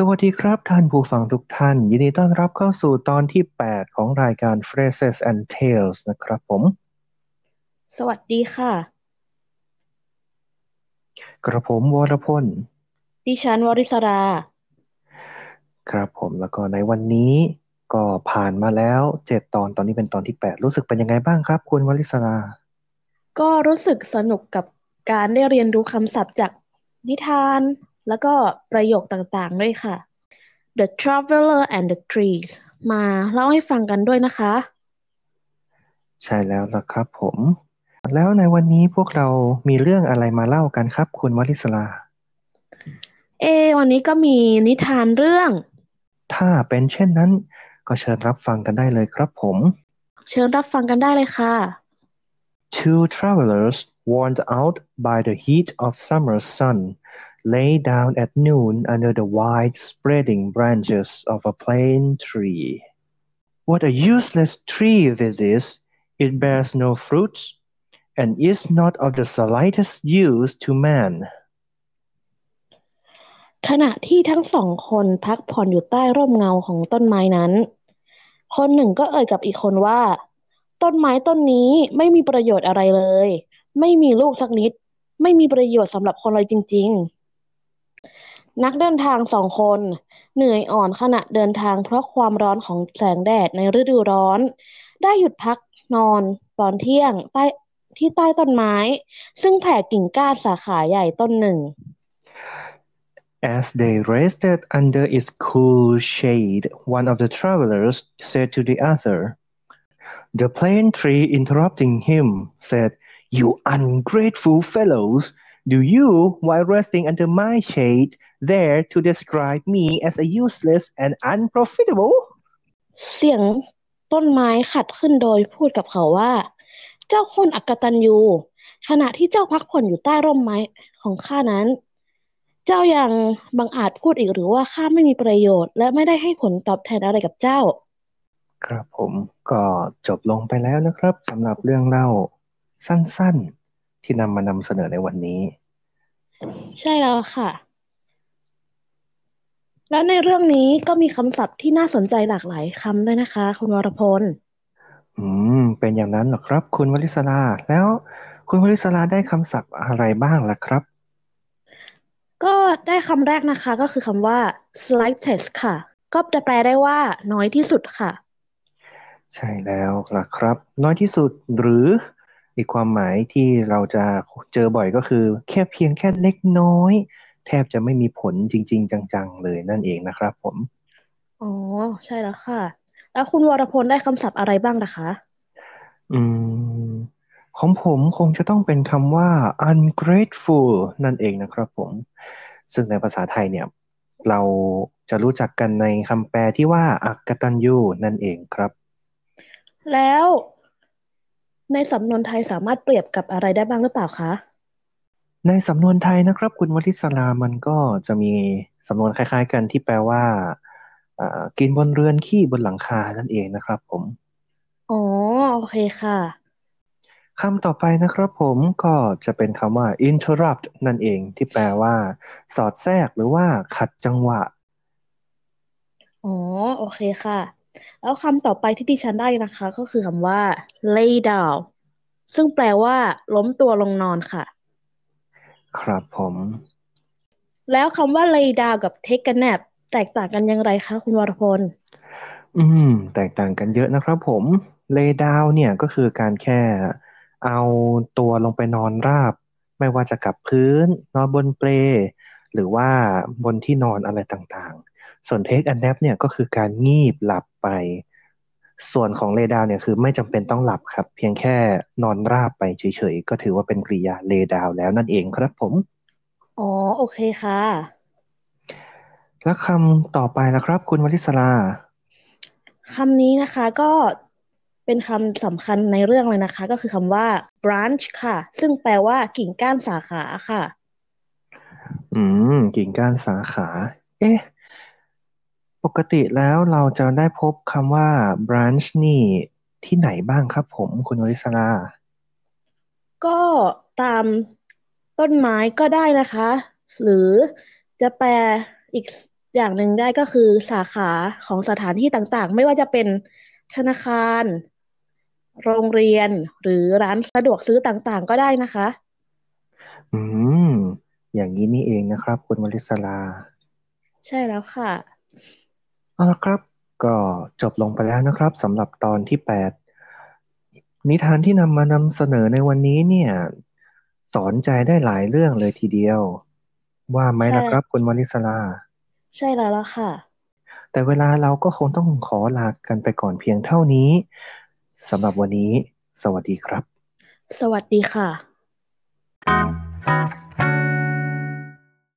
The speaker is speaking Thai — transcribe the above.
สวัสดีครับท่านผู้ฟังทุกท่าน ยินดีต้อนรับเข้าสู่ตอนที่ 8 ของรายการ Phrases and Tales นะครับผม สวัสดีค่ะ กระผมวรพล ดิฉันวริศรา ครับผมแล้วก็ในวันนี้ก็ผ่านมาแล้ว 7 ตอนตอนนี้เป็นตอนที่ 8 รู้สึกเป็นยังไงบ้างครับ คุณวริศรา ก็รู้สึกสนุกกับการได้เรียนรู้คำศัพท์จากนิทาน แล้วก็ประโยคต่างๆด้วยค่ะ The Traveler and the Trees มาเล่าให้ฟังกันด้วยนะคะ ใช่แล้วล่ะครับผม แล้วในวันนี้พวกเรามีเรื่องอะไรมาเล่ากันครับ คุณวริศราเอ วันนี้ก็มีนิทานเรื่อง ถ้าเป็นเช่นนั้น ก็เชิญรับฟังกันได้เลยครับผม เชิญรับฟังกันได้เลยค่ะ Two travelers, worn out by the heat of summer's sun, lay down at noon under the wide spreading branches of a plane tree. What a useless tree this is! It bears no fruits, and is not of the slightest use to man. ขณะที่ทั้งสองคนพักผ่อนอยู่ใต้ร่มเงาของต้นไม้นั้น คนหนึ่งก็เอ่ยกับอีกคนว่า ต้นไม้ต้นนี้ไม่มีประโยชน์อะไรเลย ไม่มีลูกสักนิด ไม่มีประโยชน์สำหรับคนเลยจริง ๆ นักเดินทางสองคนเหนื่อยอ่อนขณะเดินทางเพราะความร้อนของแสงแดดในฤดูร้อน ได้หยุดพักนอนตอนเที่ยงใต้ที่ใต้ต้นไม้ ซึ่งแผ่กิ่งก้านสาขาใหญ่ต้นหนึ่ง As they rested under its cool shade, one of the travelers said to the other. The plane tree, interrupting him, said, You ungrateful fellows! Do you, while resting under my shade, dare to describe me as a useless and unprofitable? เสียงต้นไม้ขัดขึ้นโดยพูดกับเขาว่า เจ้าคนอักตันยูขณะที่เจ้าพักผ่อนอยู่ใต้ร่มไม้ของข้านั้น เจ้ายังบังอาจพูดอีกหรือว่าข้าไม่มีประโยชน์ และไม่ได้ให้ผลตอบแทนอะไรกับเจ้า ครับผมก็จบลงไปแล้วนะครับสำหรับเรื่องเล่าสั้นๆ ที่นำมานำเสนอในวันนี้ ใช่แล้วค่ะ แล้วในเรื่องนี้ก็มีคำศัพท์ที่น่าสนใจหลากหลายคำด้วยนะคะ คุณวรพล อืม เป็นอย่างนั้นเหรอครับ คุณวลิศราแล้วคุณวลิศราได้คำศัพท์อะไรบ้างล่ะครับ ก็ได้คำแรกนะคะ ก็คือคำว่า slightest ค่ะ ก็จะแปลได้ว่า น้อยที่สุดค่ะ ใช่แล้วล่ะครับ น้อยที่สุดหรือ อีกความหมายที่เราจะเจอบ่อยก็คือ แค่เพียงแค่เล็กน้อย แทบจะไม่มีผลจริง ๆ จัง ๆ เลยนั่นเองนะครับ ผม อ๋อ ใช่แล้วค่ะ แล้วคุณวรพลได้คำศัพท์อะไรบ้างนะคะ อืม ของผมคงจะต้องเป็นคำว่า ungrateful นั่นเองนะครับผม ซึ่งในภาษาไทยเนี่ย เราจะรู้จักกันในคำแปลที่ว่าอักตันยูนั่นเองครับ แล้ว ในสำนวนไทยสามารถเปรียบกับอะไรได้บ้างหรือเปล่าคะ ในสำนวนไทยนะครับ คุณวลิศรามันก็จะมีสำนวนคล้าย ๆ กันที่แปลว่าอ่ากินบนเรือนขี้บนหลังคานั่นเองนะครับผม อ๋อ โอเคค่ะคำต่อไปนะครับผมก็จะเป็นคำว่า interrupt นั่นเองที่แปลว่า สอดแทรกหรือว่าขัดจังหวะ อ๋อ โอเคค่ะ แล้วคำต่อไปที่ดิฉันได้นะคะ ก็คือคำว่า lay down ซึ่งแปลว่า ล้มตัวลงนอนค่ะ ครับผม แล้วคำว่า lay down กับ take a nap แตกต่างกันอย่างไรคะ คุณวรพล อืม แตกต่างกันเยอะนะครับผม lay down เนี่ยก็คือการแค่ เอาตัวลงไปนอนราบ ไม่ว่าจะกับพื้น นอนบนเปลหรือว่าบนที่นอนอะไรต่างๆ ส่วน take a nap เนี่ยก็คือการงีบหลับไป ส่วนของ lay down เนี่ยคือไม่จำเป็นต้องหลับครับ เพียงแค่นอนราบไปเฉยๆ ก็ถือว่าเป็นกริยา lay down แล้วนั่นเองครับผม อ๋อ โอเคค่ะ แล้วคำต่อไปนะครับ คุณวลิศราคำนี้นะคะก็เป็นคำสำคัญในเรื่องเลยนะคะ ก็คือคำว่า branch ค่ะ ซึ่งแปลว่ากิ่งก้านสาขาค่ะ อืม กิ่งก้านสาขา เอ๊ะ ปกติแล้วเราจะได้พบคำว่า branch นี่ที่ไหนบ้างครับผมคุณวลิศราก็ตามต้นไม้ก็ได้นะคะ หรือจะแปลอีกอย่างหนึ่งได้ก็คือสาขาของสถานที่ต่างๆ ไม่ว่าจะเป็นธนาคาร โรงเรียนหรือร้านสะดวกซื้อต่างๆ ก็ได้นะคะ อืม อย่างนี้นี่เองนะครับ คุณวลิศลาใช่แล้วค่ะ เอาละครับ ก็จบลงไปแล้วนะครับสำหรับตอนที่แปดนิทานที่นำมานำเสนอในวันนี้เนี่ย สอนใจได้หลายเรื่องเลยทีเดียว ว่าไหมใช่ล่ะครับคุณวลิศลา ใช่แล้วล่ะค่ะ แต่เวลาเราก็คงต้องขอลากันไปก่อนเพียงเท่านี้สำหรับวันนี้ สวัสดีครับ สวัสดีค่ะ